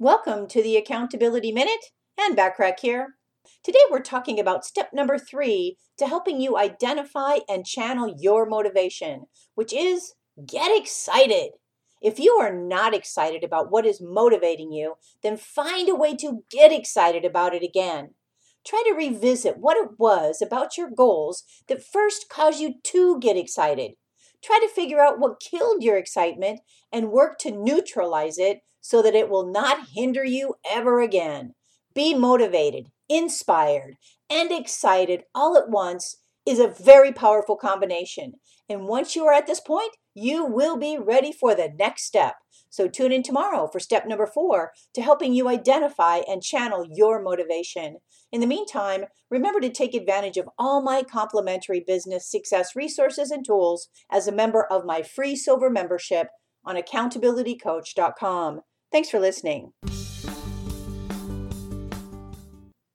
Welcome to the Accountability Minute Anne Bachrach here. Today we're talking about step number three to helping you identify and channel your motivation, which is get excited. If you are not excited about what is motivating you, then find a way to get excited about it again. Try to revisit what it was about your goals that first caused you to get excited. Try to figure out what killed your excitement and work to neutralize it so that it will not hinder you ever again. Be motivated, inspired, and excited all at once is a very powerful combination. And once you are at this point, you will be ready for the next step. So tune in tomorrow for step number four to helping you identify and channel your motivation. In the meantime, remember to take advantage of all my complimentary business success resources and tools as a member of my free silver membership on accountabilitycoach.com. Thanks for listening.